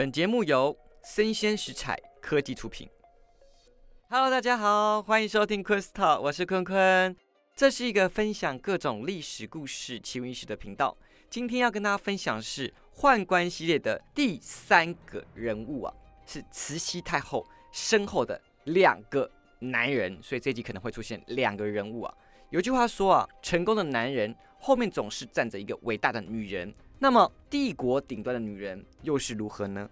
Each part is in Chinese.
本节目由生鲜食材科技出品。Hello，大家好，欢迎收听 Crystal，我是坤坤。这是一个分享各种历史故事、奇闻异事的频道。今天要跟大家分享的是宦官系列的第三个人物啊，是慈禧太后身后的两个男人，所以这集可能会出现两个人物啊。有句话说啊，成功的男人后面总是站着一个伟大的女人。那么，帝国顶端的女人又是如何呢？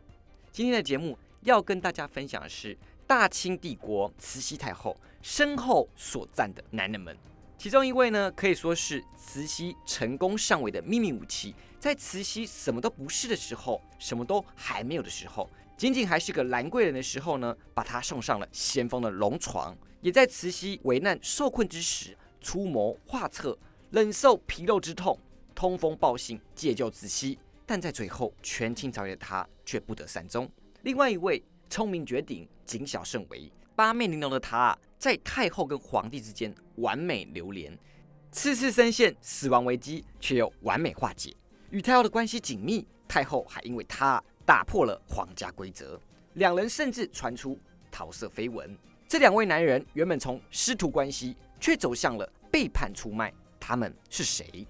今天的节目要跟大家分享的是大清帝国慈禧太后身后所站的男人们。其中一位呢，可以说是慈禧成功上位的秘密武器。在慈禧什么都不是的时候，什么都还没有的时候，仅仅还是个兰贵人的时候呢，把她送上了先锋的龙床。也在慈禧危难受困之时，出谋划策，忍受皮肉之痛。通风报信，借救慈禧，但在最后，权倾朝的他却不得善终。另外一位聪明绝顶、谨小慎微、八面玲珑的他，在太后跟皇帝之间完美流连，次次深陷死亡危机，却又完美化解。与太后的关系紧密，太后还因为他打破了皇家规则，两人甚至传出桃色绯闻。这两位男人原本从师徒关系，却走向了背叛出卖。他们是谁？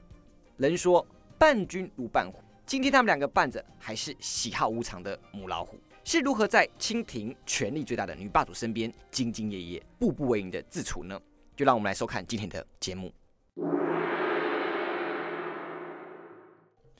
人说伴君如伴虎，今天他们两个伴着还是喜好无常的母老虎，是如何在清廷权力最大的女霸主身边兢兢业业、步步为营的自处呢？就让我们来收看今天的节目。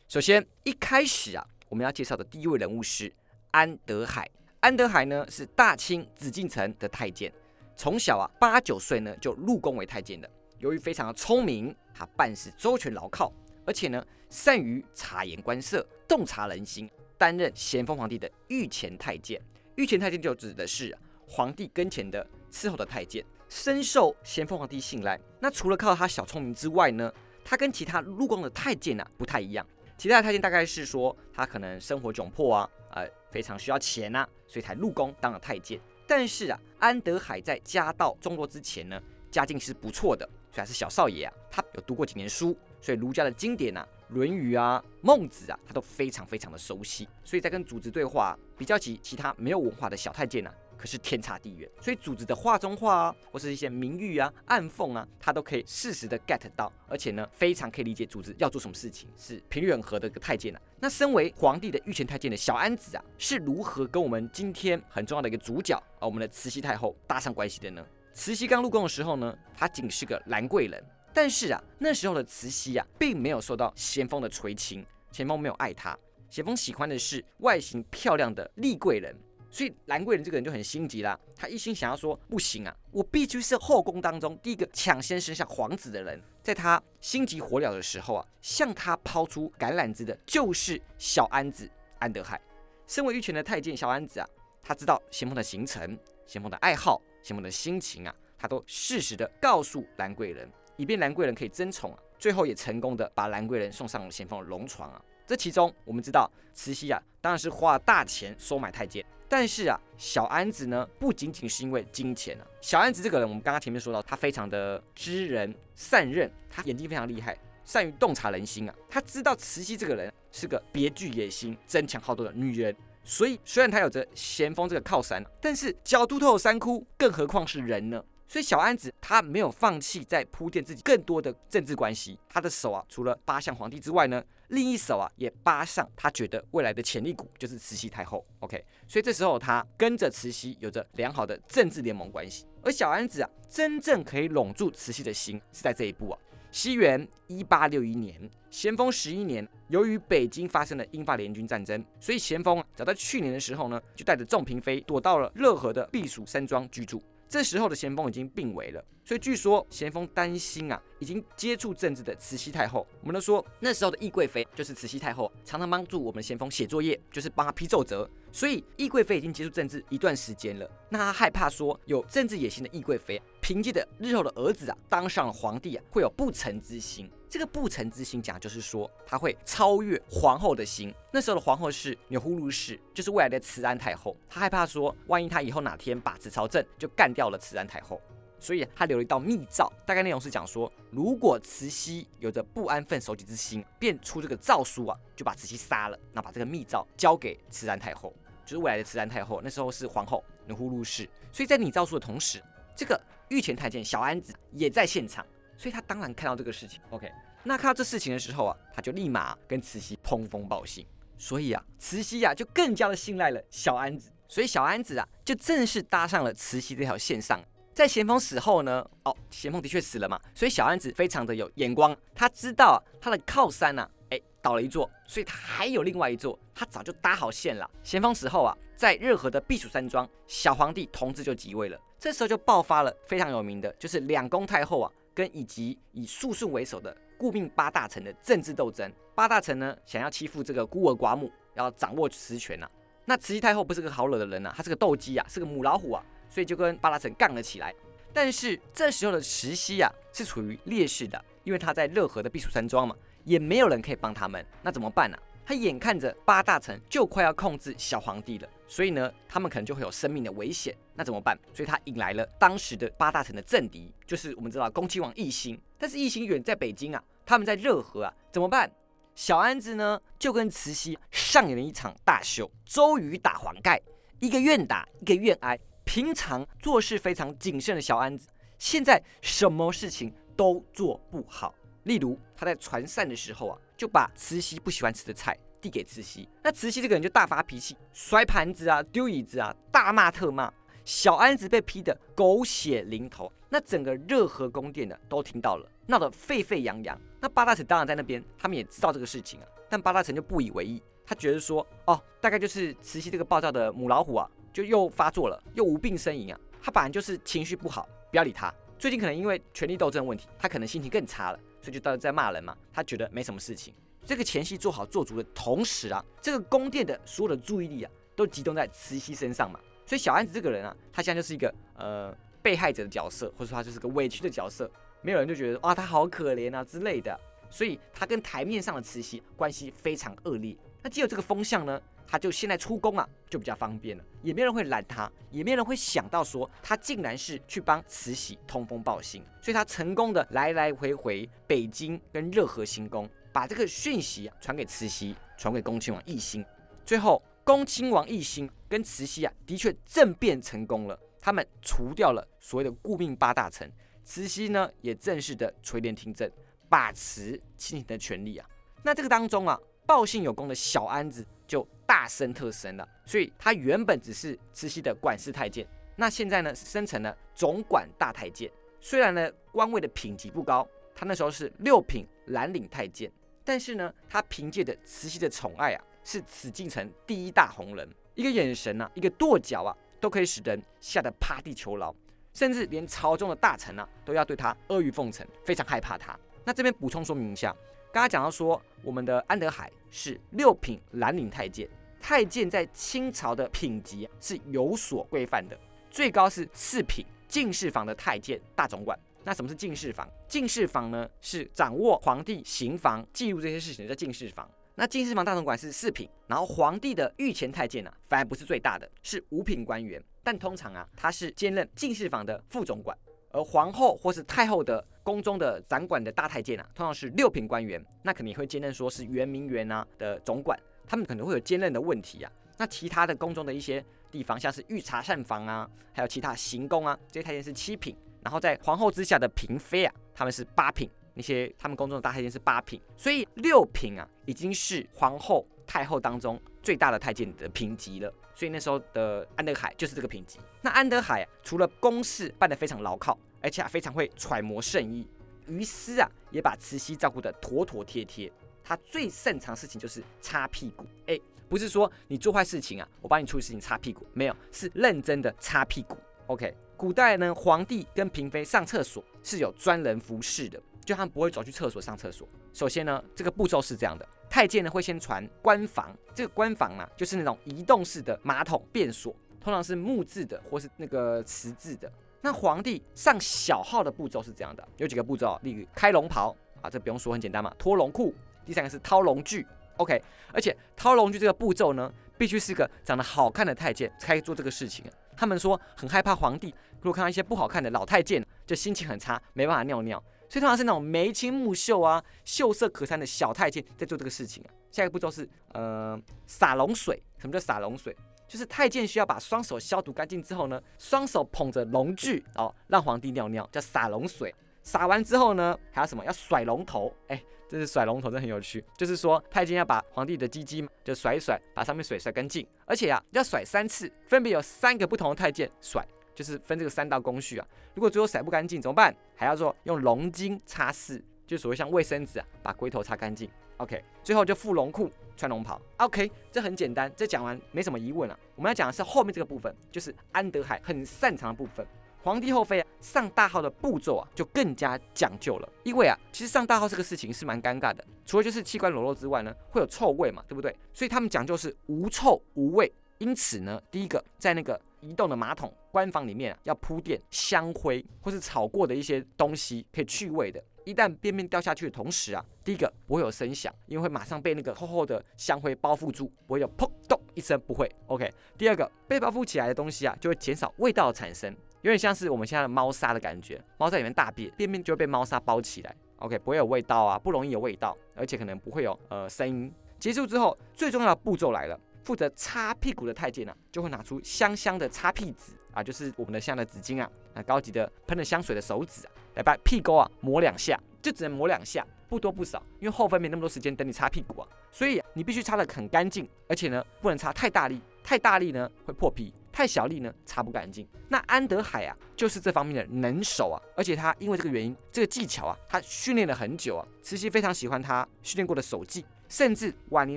首先，一开始啊，我们要介绍的第一位人物是安德海。安德海呢是大清紫禁城的太监，从小啊八九岁呢就入宫为太监的。由于非常的聪明，他办事周全牢靠。而且呢，善于察言观色、洞察人心，担任咸丰皇帝的御前太监。御前太监就指的是皇帝跟前的伺候的太监，深受咸丰皇帝信赖。那除了靠他小聪明之外呢，他跟其他入宫的太监啊不太一样。其他的太监大概是说他可能生活窘迫啊，呃，非常需要钱呐，所以才入宫当了太监。但是啊，安德海在家道中落之前呢，家境是不错的，虽然是小少爷啊，他有读过几年书。所以儒家的经典啊，《论语》啊，《孟子》啊，他都非常非常的熟悉。所以在跟主子对话，比较起其他没有文化的小太监啊，可是天差地远。所以主子的话中话啊，或是一些明喻啊、暗讽啊，他都可以适时的 get 到，而且呢，非常可以理解主子要做什么事情，是频率很合的一个太监啊。那身为皇帝的御前太监的小安子啊，是如何跟我们今天很重要的一个主角啊，我们的慈禧太后搭上关系的呢？慈禧刚入宫的时候呢，她仅是个兰贵人。但是啊，那时候的慈禧啊，并没有受到咸丰的垂青，咸丰没有爱她，咸丰喜欢的是外形漂亮的丽贵人，所以兰贵人这个人就很心急啦，他一心想要说，不行啊，我必须是后宫当中第一个抢先生下皇子的人，在他心急火燎的时候啊，向他抛出橄榄枝的就是小安子安德海。身为御前的太监小安子啊，他知道咸丰的行程、咸丰的爱好、咸丰的心情啊，他都适时的告诉兰贵人。以便兰贵人可以争宠啊，最后也成功的把兰贵人送上了咸丰的龙床啊。这其中我们知道，慈禧啊当然是花了大钱收买太监，但是啊小安子呢不仅仅是因为金钱啊。小安子这个人，我们刚刚前面说到，他非常的知人善任，他眼睛非常厉害，善于洞察人心啊。他知道慈禧这个人是个别具野心、争强好斗的女人，所以虽然他有着咸丰这个靠山，但是角度都有三窟，更何况是人呢？所以小安子他没有放弃在铺垫自己更多的政治关系，他的手啊除了扒向皇帝之外呢，另一手啊也扒上他觉得未来的潜力股就是慈禧太后。OK，所以这时候他跟着慈禧有着良好的政治联盟关系。而小安子啊真正可以拢住慈禧的心是在这一步啊。西元一八六一年，咸丰十一年，由于北京发生了英法联军战争，所以咸丰早在去年的时候呢，就带着众嫔妃躲到了热河的避暑山庄居住。这时候的咸丰已经病危了，所以据说咸丰担心啊，已经接触政治的慈禧太后，我们都说那时候的懿贵妃就是慈禧太后，常常帮助我们咸丰写作业，就是帮他批奏折。所以懿贵妃已经接触政治一段时间了，那他害怕说有政治野心的懿贵妃，凭借着日后的儿子啊当上了皇帝啊，会有不臣之心。这个不臣之心讲就是说他会超越皇后的心。那时候的皇后是钮祜禄氏，就是未来的慈安太后。他害怕说，万一他以后哪天把持朝政，就干掉了慈安太后。所以他留了一道密诏，大概内容是讲说，如果慈禧有着不安分守己之心，便出这个诏书啊，就把慈禧杀了，那把这个密诏交给慈安太后。就是未来的慈安太后，那时候是皇后，钮祜禄氏。所以在拟诏书的同时，这个御前太监小安子也在现场，所以他当然看到这个事情。OK，那看到这事情的时候啊，他就立马跟慈禧通风报信。所以啊，慈禧啊就更加的信赖了小安子，所以小安子啊就正式搭上了慈禧这条线上。在咸丰死后呢，哦，咸丰的确死了嘛，所以小安子非常的有眼光，他知道他的靠山呢，哎，倒了一座，所以他还有另外一座，他早就搭好线了。咸丰死后啊，在热河的避暑山庄，小皇帝同治就即位了，这时候就爆发了非常有名的，就是两宫太后啊，跟以及以肃顺为首的。顾命八大臣的政治斗争，八大臣呢想要欺负这个孤儿寡母，要掌握实权呐。那慈禧太后不是个好惹的人呐，她是个斗鸡啊，是个母老虎啊，所以就跟八大臣杠了起来。但是这时候的慈禧啊是处于劣势的，因为她在热河的避暑山庄嘛，也没有人可以帮他们，那怎么办呢？他眼看着八大臣就快要控制小皇帝了，所以呢，他们可能就会有生命的危险，那怎么办？所以他引来了当时的八大臣的政敌，就是我们知道恭亲王奕欣，但是奕欣远在北京啊，他们在热河啊，怎么办？小安子呢就跟慈禧上演了一场大秀，周瑜打黄盖，一个愿打，一个愿挨。平常做事非常谨慎的小安子，现在什么事情都做不好。例如他在传膳的时候啊。就把慈禧不喜欢吃的菜递给慈禧，那慈禧这个人就大发脾气，摔盘子啊，丢椅子啊，大骂特骂。小安子被批的狗血淋头，那整个热河宫殿的都听到了，闹得沸沸扬扬。那八大臣当然在那边，他们也知道这个事情啊，但八大臣就不以为意，他觉得说，哦，大概就是慈禧这个暴躁的母老虎啊，就又发作了，又无病呻吟啊。他本来就是情绪不好，不要理他。最近可能因为权力斗争问题，他可能心情更差了。所以就到在骂人嘛，他觉得没什么事情。这个前戏做好做足的同时啊，这个宫殿的所有的注意力啊，都集中在慈禧身上嘛。所以小安子这个人啊，他现在就是一个呃被害者的角色，或者说他就是个委屈的角色。没有人就觉得哇，他好可怜啊之类的。所以他跟台面上的慈禧关系非常恶劣。那既有这个风向呢？他就现在出宫啊，就比较方便了，也没人会拦他，也没人会想到说他竟然是去帮慈禧通风报信，所以他成功的来来回回北京跟热河行宫，把这个讯息啊传给慈禧，传给恭亲王奕欣，最后恭亲王奕欣跟慈禧啊的确政变成功了，他们除掉了所谓的顾命八大臣，慈禧呢也正式的垂帘听政，把持亲廷的权利啊，那这个当中啊。报信有功的小安子就大升特升了，所以他原本只是慈禧的管事太监，那现在呢升成了总管大太监。虽然呢官位的品级不高，他那时候是六品蓝领太监，但是呢他凭借着慈禧的宠爱啊，是紫禁城第一大红人，一个眼神啊，一个跺脚啊，都可以使人吓得趴地求饶，甚至连朝中的大臣啊都要对他阿谀奉承，非常害怕他。那这边补充说明一下。刚刚讲到说，我们的安德海是六品蓝领太监。太监在清朝的品级是有所规范的，最高是四品进士房的太监大总管。那什么是进士房？进士房呢，是掌握皇帝刑房记录这些事情的叫进士房。那进士房大总管是四品，然后皇帝的御前太监呢，反而不是最大的，是五品官员。但通常啊，他是兼任进士房的副总管。而皇后或是太后的宫中的掌管的大太监啊，通常是六品官员，那肯定会兼任说是圆明园啊的总管，他们可能会有兼任的问题啊。那其他的宫中的一些地方，像是御茶膳房啊，还有其他行宫啊，这些太监是七品，然后在皇后之下的嫔妃啊，他们是八品，那些他们宫中的大太监是八品，所以六品啊，已经是皇后。太后当中最大的太监的品级了，所以那时候的安德海就是这个品级。那安德海啊，除了公事办得非常牢靠，而且非常会揣摩圣意，于私啊也把慈禧照顾得妥妥帖帖。他最擅长事情就是擦屁股，哎，不是说你做坏事情啊，我帮你处理事情擦屁股，没有，是认真的擦屁股。OK，古代呢，皇帝跟嫔妃上厕所是有专人服侍的，就他们不会走去厕所上厕所。首先呢，这个步骤是这样的。太监呢会先传官房，这个官房啊就是那种移动式的马桶便所，通常是木质的或是那个瓷质的。那皇帝上小号的步骤是这样的，有几个步骤，例如开龙袍啊，这不用说很简单嘛，脱龙裤。第三个是掏龙具，OK，而且掏龙具这个步骤呢，必须是个长得好看的太监才可以做这个事情。他们说很害怕皇帝如果看到一些不好看的老太监，就心情很差，没办法尿尿。所以通常是那种眉清目秀啊、秀色可餐的小太监在做这个事情。下一个步骤是呃洒龙水。什么叫洒龙水？就是太监需要把双手消毒干净之后呢，双手捧着龙具哦，让皇帝尿尿，叫洒龙水。洒完之后呢，还要什么？要甩龙头。哎，这是甩龙头，真很有趣。就是说，太监要把皇帝的鸡鸡就甩一甩，把上面水甩干净，而且啊，要甩三次，分别有三个不同的太监甩，就是分这个三道工序啊。如果最后甩不干净怎么办？还要说用龙巾擦拭，就所谓像卫生纸啊，把龟头擦干净。OK，最后就附龙裤，穿龙袍。OK，这很简单，这讲完没什么疑问了。我们要讲的是后面这个部分，就是安德海很擅长的部分。皇帝后妃啊，上大号的步骤啊，就更加讲究了。因为啊，其实上大号这个事情是蛮尴尬的，除了就是器官裸露之外呢，会有臭味嘛，对不对？所以他们讲究是无臭无味。因此呢，第一个在那个移动的马桶官房里面啊，要铺垫香灰或是炒过的一些东西，可以去味的。一旦便便掉下去的同时啊，第一个不会有声响，因为会马上被那个厚厚的香灰包覆住，不会有砰咚一声，不会。OK，第二个被包覆起来的东西啊，就会减少味道的产生，有点像是我们现在的猫砂的感觉，猫在里面大便，便便就会被猫砂包起来。OK，不会有味道啊，不容易有味道，而且可能不会有呃声音。结束之后，最重要的步骤来了，负责擦屁股的太监呢，就会拿出香香的擦屁纸啊，就是我们的香的纸巾啊，那高级的喷了香水的手指啊。来把屁沟啊磨两下，就只能磨两下，不多不少，因为后分没那么多时间等你擦屁股啊，所以你必须擦得很干净，而且呢不能擦太大力，太大力呢会破皮，太小力呢擦不干净。那安德海啊就是这方面的能手啊，而且他因为这个原因，这个技巧啊，他训练了很久啊，慈禧非常喜欢他训练过的手技。甚至晚年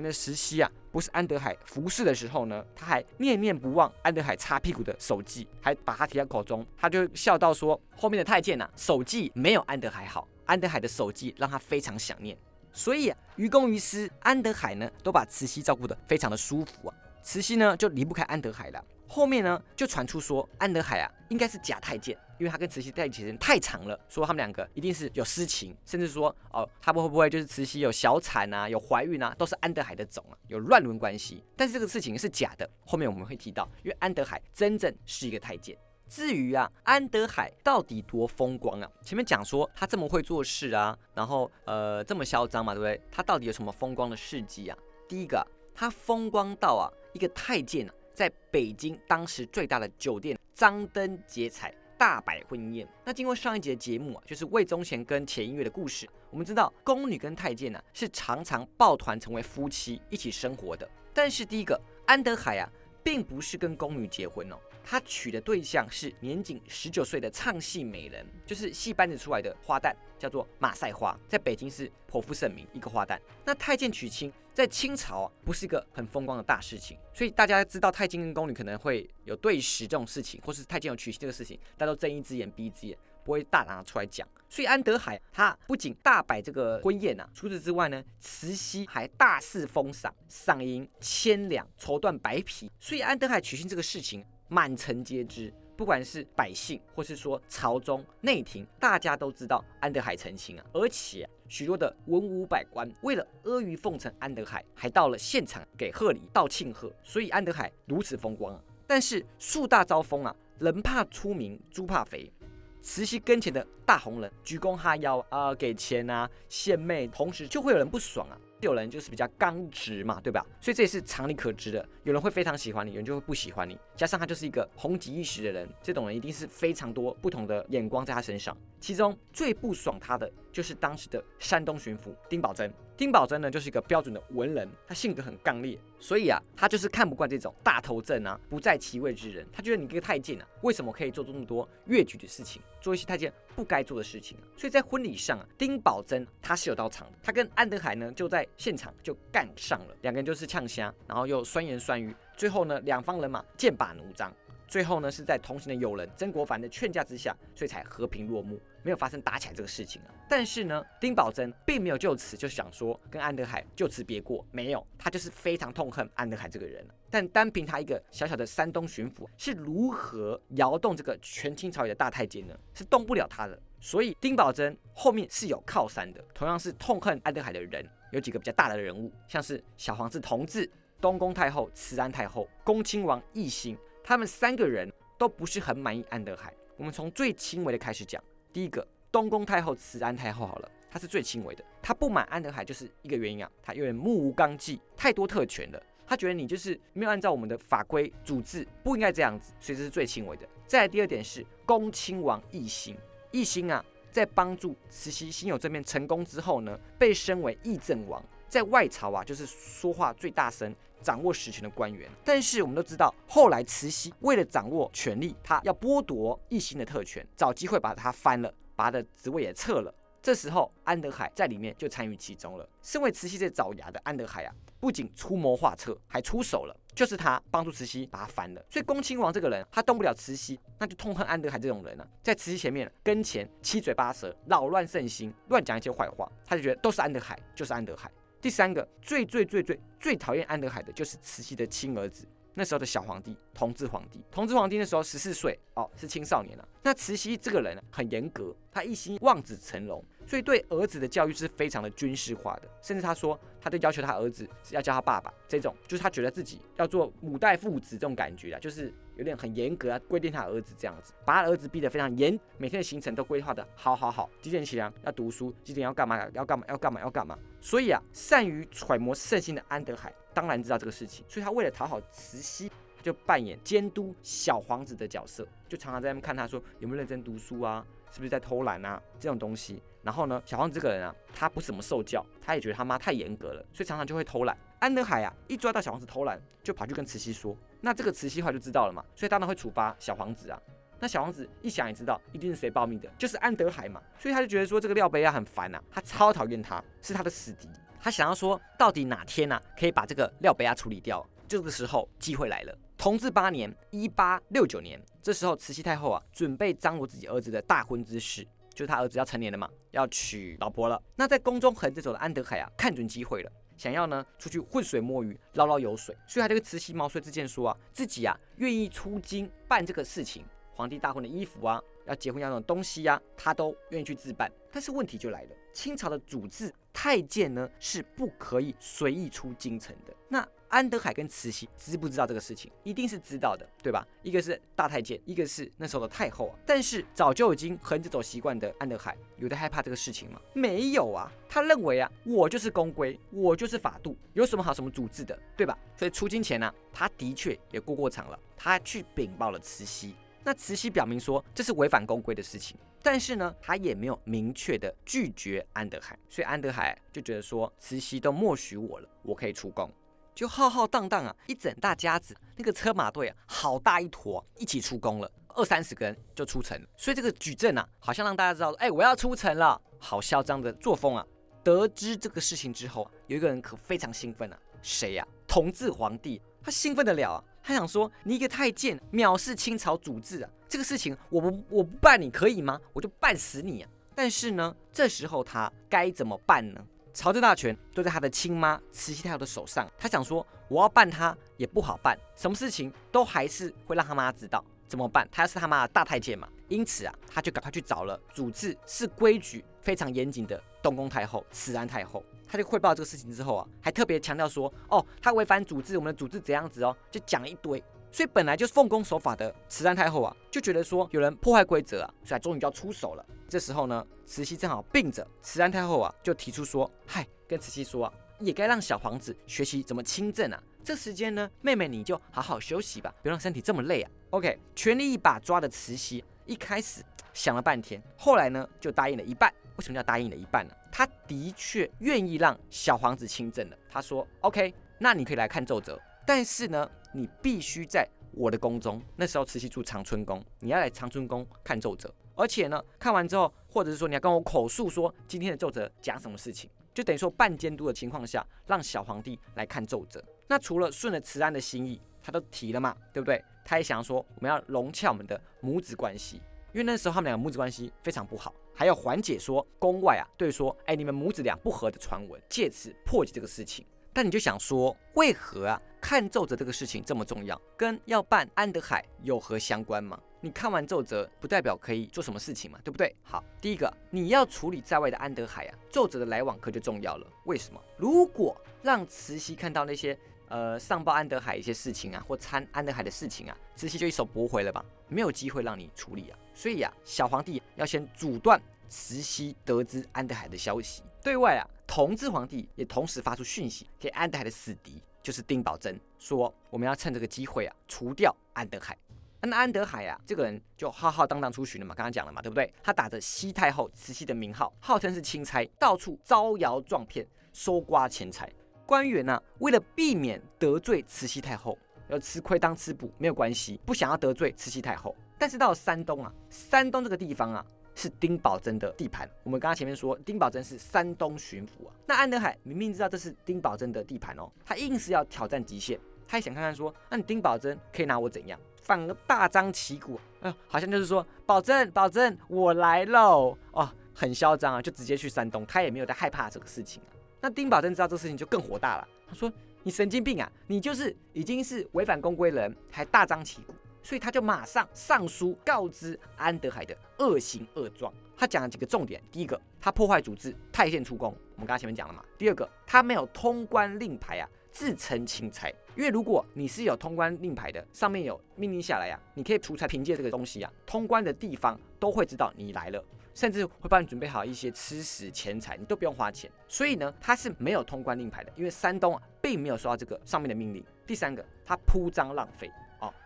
的时期啊，不是安德海服侍的时候呢，他还念念不忘安德海擦屁股的手技，还把他提到口中。他就笑道说：“后面的太监呐，手技没有安德海好，安德海的手技让他非常想念。所以啊，于公于私，安德海呢都把慈禧照顾得非常的舒服啊。慈禧呢就离不开安德海了。后面呢就传出说，安德海啊应该是假太监。”因为他跟慈禧在一起时间太长了，说他们两个一定是有私情，甚至说哦，他们会不会就是慈禧有小产啊，有怀孕啊，都是安德海的种啊，有乱伦关系。但是这个事情是假的，后面我们会提到，因为安德海真正是一个太监。至于啊，安德海到底多风光啊？前面讲说他这么会做事啊，然后呃这么嚣张嘛，对不对？他到底有什么风光的事迹啊？第一个，他风光到啊，一个太监啊，在北京当时最大的酒店张灯结彩。大摆婚宴。那经过上一集的节目啊，就是魏忠贤跟钱音乐的故事。我们知道宫女跟太监呢是常常抱团成为夫妻一起生活的。但是第一个安德海啊，并不是跟宫女结婚哦，他娶的对象是年仅十九岁的唱戏美人，就是戏班子出来的花旦，叫做马赛花，在北京是颇负盛名一个花旦。那太监娶亲。在清朝啊，不是一个很风光的大事情，所以大家知道太监跟宫女可能会有对食这种事情，或是太监有娶妻这个事情，大家都睁一只眼闭一只眼，不会大拿出来讲。所以安德海他不仅大摆这个婚宴啊，除此之外呢，慈禧还大肆封赏，赏银千两，绸缎白皮。所以安德海娶亲这个事情满城皆知。不管是百姓，或是说朝中内廷，大家都知道安德海成亲啊，而且许多的文武百官为了阿谀奉承安德海，还到了现场给贺礼道庆贺，所以安德海如此风光啊。但是树大招风啊，人怕出名，猪怕肥。慈禧跟前的大红人鞠躬哈腰啊，给钱啊，献媚，同时就会有人不爽啊。有人就是比较刚直嘛，对吧？所以这也是常理可知的。有人会非常喜欢你，有人就会不喜欢你。加上他就是一个红极一时的人，这种人一定是非常多不同的眼光在他身上。其中最不爽他的就是当时的山东巡抚丁宝桢。丁宝桢呢，就是一个标准的文人，他性格很刚烈，所以啊，他就是看不惯这种大头症啊、不在其位之人。他觉得你这个太监啊，为什么可以做这么多越矩的事情，做一些太监不该做的事情啊？所以在婚礼上啊，丁宝桢他是有到场的，他跟安德海呢就在现场就干上了，两个人就是呛虾，然后又酸言酸语，最后呢，两方人马剑拔弩张。最后呢，是在同行的友人曾国藩的劝架之下，所以才和平落幕，没有发生打起来这个事情啊。但是呢，丁宝桢并没有就此就想说跟安德海就此别过，没有，他就是非常痛恨安德海这个人。但单凭他一个小小的山东巡抚是如何摇动这个权倾朝野的大太监呢？是动不了他的。所以丁宝桢后面是有靠山的，同样是痛恨安德海的人，有几个比较大的人物，像是小皇子同治、东宫太后慈安太后、恭亲王奕欣。他们三个人都不是很满意安德海。我们从最轻微的开始讲。第一个，东宫太后慈安太后好了，她是最轻微的。她不满安德海就是一个原因啊，她有点目无纲纪，太多特权了。他觉得你就是没有按照我们的法规组织，不应该这样子，所以这是最轻微的。再来第二点是恭亲王奕兴，奕兴啊，在帮助慈禧辛酉政变成功之后呢，被升为议政王，在外朝啊，就是说话最大声。掌握实权的官员，但是我们都知道，后来慈禧为了掌握权力，她要剥夺奕兴的特权，找机会把他翻了，把他的职位也撤了。这时候，安德海在里面就参与其中了。身为慈禧最爪牙的安德海啊，不仅出谋划策，还出手了，就是他帮助慈禧把他翻了。所以，恭亲王这个人，他动不了慈禧，那就痛恨安德海这种人呢，在慈禧前面跟前七嘴八舌，扰乱圣心，乱讲一些坏话，他就觉得都是安德海，就是安德海。第三个最最最最最讨厌安德海的就是慈禧的亲儿子，那时候的小皇帝同治皇帝。同治皇帝那时候十四岁哦，是青少年了。那慈禧这个人很严格，他一心望子成龙，所以对儿子的教育是非常的军事化的。甚至他说，他都要求他儿子是要叫他爸爸，这种就是他觉得自己要做母代父子这种感觉啊，就是。有点很严格啊，规定他儿子这样子，把他儿子逼得非常严，每天的行程都规划的好好好，几点起床要读书，几点要干嘛要干嘛要干嘛要干嘛。所以啊，善于揣摩圣心的安德海当然知道这个事情，所以他为了讨好慈禧，他就扮演监督小皇子的角色，就常常在那边看他说有没有认真读书啊，是不是在偷懒啊这种东西。然后呢，小皇子这个人啊，他不怎么受教，他也觉得他妈太严格了，所以常常就会偷懒。安德海啊，一抓到小皇子偷懒，就跑去跟慈禧说。那这个慈禧话就知道了嘛，所以当然会处罚小皇子啊。那小皇子一想也知道，一定是谁报命的，就是安德海嘛。所以他就觉得说这个廖贝亚很烦呐，他超讨厌他，是他的死敌。他想要说，到底哪天呐可以把这个廖贝亚处理掉？这个时候机会来了。同治八年（一八六九年），这时候慈禧太后啊准备张罗自己儿子的大婚之事，就是他儿子要成年了嘛，要娶老婆了。那在宫中横着走的安德海啊，看准机会了。想要呢出去浑水摸鱼捞捞油水，所以他这个慈禧毛遂自荐说啊，自己啊愿意出京办这个事情，皇帝大婚的衣服啊，要结婚要那种东西呀，他都愿意去自办。但是问题就来了，清朝的主制太监呢是不可以随意出京城的。那安德海跟慈禧知不知道这个事情？一定是知道的，对吧？一个是大太监，一个是那时候的太后啊。但是早就已经横着走习惯的安德海，有的害怕这个事情吗？没有啊，他认为啊，我就是公规，我就是法度，有什么好什么主治的，对吧？所以出京前呢，他的确也过过场了，他去禀报了慈禧。那慈禧表明说这是违反公规的事情，但是呢，他也没有明确的拒绝安德海，所以安德海就觉得说慈禧都默许我了，我可以出宫。就浩浩荡荡啊，一整大家子，那个车马队啊，好大一坨，一起出宫了，二三十个人就出城。所以这个举证啊，好像让大家知道，哎，我要出城了，好嚣张的作风啊。得知这个事情之后，有一个人可非常兴奋啊，谁呀？同治皇帝，他兴奋得了啊，他想说，你一个太监藐视清朝主制啊，这个事情我不我不办你可以吗？我就办死你啊！但是呢，这时候他该怎么办呢？朝政大权都在他的亲妈慈禧太后的手上，他想说我要办他也不好办，什么事情都还是会让他妈知道，怎么办？他要是他妈的大太监嘛，因此啊，他就赶快去找了主治是规矩非常严谨的东宫太后慈安太后，他就汇报这个事情之后啊，还特别强调说，哦，他违反主治，我们的主治怎样子哦，就讲了一堆。所以本来就是奉公守法的慈安太后啊，就觉得说有人破坏规则啊，所以终于就要出手了。这时候呢，慈禧正好病着，慈安太后啊就提出说：“嗨，跟慈禧说啊，也该让小皇子学习怎么亲政啊。这时间呢，妹妹你就好好休息吧，别让身体这么累啊。”OK，全力一把抓的慈禧，一开始想了半天，后来呢就答应了一半。为什么叫答应了一半呢？他的确愿意让小皇子亲政了。他说：“OK，那你可以来看奏折。”但是呢，你必须在我的宫中。那时候慈禧住长春宫，你要来长春宫看奏折。而且呢，看完之后，或者是说你要跟我口述说今天的奏折讲什么事情，就等于说半监督的情况下，让小皇帝来看奏折。那除了顺着慈安的心意，他都提了嘛，对不对？他也想要说我们要融洽我们的母子关系，因为那时候他们两个母子关系非常不好，还要缓解说宫外啊对说哎你们母子俩不和的传闻，借此破解这个事情。但你就想说，为何啊看奏折这个事情这么重要，跟要办安德海有何相关吗？你看完奏折不代表可以做什么事情嘛，对不对？好，第一个你要处理在外的安德海啊，奏折的来往可就重要了。为什么？如果让慈禧看到那些呃上报安德海一些事情啊，或参安德海的事情啊，慈禧就一手驳回了吧，没有机会让你处理啊。所以呀，小皇帝要先阻断慈禧得知安德海的消息，对外啊。同治皇帝也同时发出讯息给安德海的死敌，就是丁宝桢，说我们要趁这个机会啊，除掉安德海。那安德海啊，这个人就浩浩荡荡出巡了嘛，刚刚讲了嘛，对不对？他打着西太后慈禧的名号，号称是钦差，到处招摇撞骗，收刮钱财。官员呢，为了避免得罪慈禧太后，要吃亏当吃补没有关系，不想要得罪慈禧太后。但是到了山东啊，山东这个地方啊，是丁宝桢的地盘。我们刚刚前面说，丁宝桢是山东巡抚啊。那安德海明明知道这是丁宝桢的地盘哦，他硬是要挑战极限，他也想看看说，那你丁宝桢可以拿我怎样？反而大张旗鼓，哎，好像就是说，保证保证我来喽，哦，很嚣张啊，就直接去山东，他也没有在害怕这个事情啊。那丁宝桢知道这个事情就更火大了，他说：“你神经病啊，你就是已经是违反公规人，还大张旗鼓。”所以他就马上上书告知安德海的恶行恶状。他讲了几个重点：第一个，他破坏组织，太监出宫，我们刚刚前面讲了嘛；第二个，他没有通关令牌啊。自称钦差，因为如果你是有通关令牌的，上面有命令下来呀，你可以出差凭借这个东西啊，通关的地方都会知道你来了，甚至会帮你准备好一些吃食钱财，你都不用花钱。所以呢，他是没有通关令牌的，因为山东啊并没有收到这个上面的命令。第三个，他铺张浪费，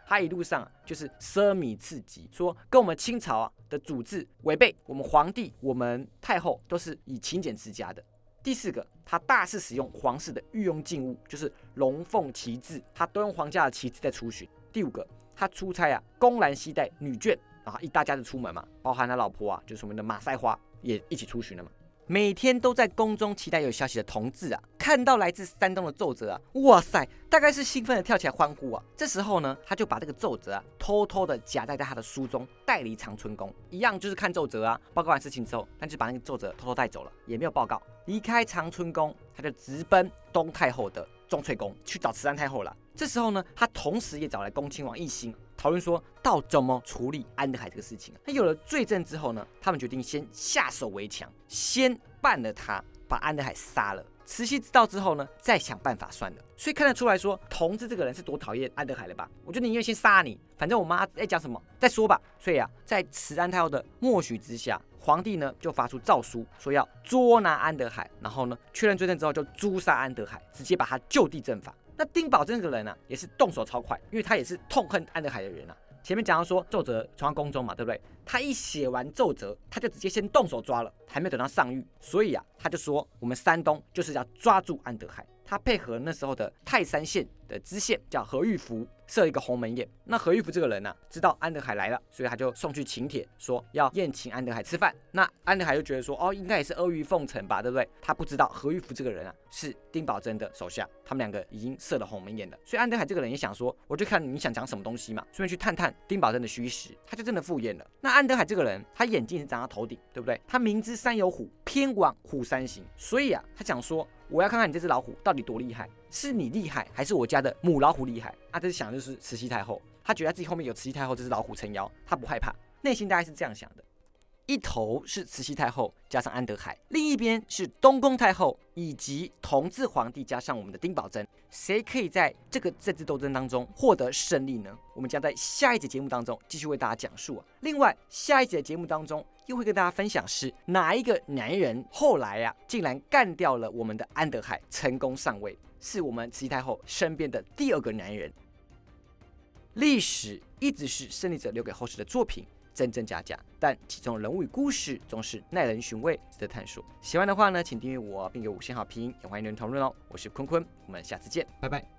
他一路上就是奢靡刺激，说跟我们清朝啊的主制违背，我们皇帝、我们太后都是以勤俭持家的。第四个，他大肆使用皇室的御用禁物，就是龙凤旗帜，他都用皇家的旗帜在出巡。第五个，他出差啊，公然携带女眷，然后一大家子出门嘛，包含他老婆啊，就是我们的马赛花也一起出巡了嘛。每天都在宫中期待有消息的同志啊，看到来自山东的奏折啊，哇塞，大概是兴奋的跳起来欢呼啊。这时候呢，他就把这个奏折啊，偷偷的夹带在他的书中，带离长春宫，一样就是看奏折啊。报告完事情之后，他就把那个奏折偷偷带走了，也没有报告。离开长春宫，他就直奔东太后的钟粹宫去找慈安太后了。这时候呢，他同时也找来恭亲王奕欣，讨论说到怎么处理安德海这个事情。他有了罪证之后呢，他们决定先下手为强，先办了他，把安德海杀了。慈禧知道之后呢，再想办法算了。所以看得出来说，同治这个人是多讨厌安德海了吧？我就宁愿先杀你，反正我妈在讲什么再说吧。所以啊，在慈安太后的默许之下。皇帝呢就发出诏书，说要捉拿安德海，然后呢确认罪证之后就诛杀安德海，直接把他就地正法。那丁宝桢这个人呢，也是动手超快，因为他也是痛恨安德海的人啊。前面讲到说奏折传到宫中嘛，对不对？他一写完奏折，他就直接先动手抓了，还没等到上谕，所以啊，他就说我们山东就是要抓住安德海。他配合那时候的泰山县的知县叫何玉福。设一个鸿门宴，那何玉福这个人呢，知道安德海来了，所以他就送去请帖，说要宴请安德海吃饭。那安德海就觉得说，哦，应该也是阿谀奉承吧，对不对？他不知道何玉福这个人啊，是丁宝桢的手下，他们两个已经设了鸿门宴了。所以安德海这个人也想说，我就看你想讲什么东西嘛，顺便去探探丁宝桢的虚实，他就真的赴宴了。那安德海这个人，他眼睛是长在头顶，对不对？他明知山有虎，偏往虎山行，所以啊，他想说，我要看看你这只老虎到底多厉害。是你厉害，还是我家的母老虎厉害？啊，这是想的就是慈禧太后，他觉得自己后面有慈禧太后这只老虎撑腰，他不害怕，内心大概是这样想的。一头是慈禧太后加上安德海，另一边是东宫太后以及同治皇帝加上我们的丁宝桢，谁可以在这个政治斗争当中获得胜利呢？我们将在下一节节目当中继续为大家讲述啊。另外，下一节节目当中又会跟大家分享是哪一个男人后来呀，竟然干掉了我们的安德海，成功上位。是我们慈禧太后身边的第二个男人。历史一直是胜利者留给后世的作品，真真假假，但其中人物与故事总是耐人寻味，值得探索。喜欢的话呢，请订阅我，并给五星好评，也欢迎留言讨论哦。我是坤坤，我们下次见，拜拜。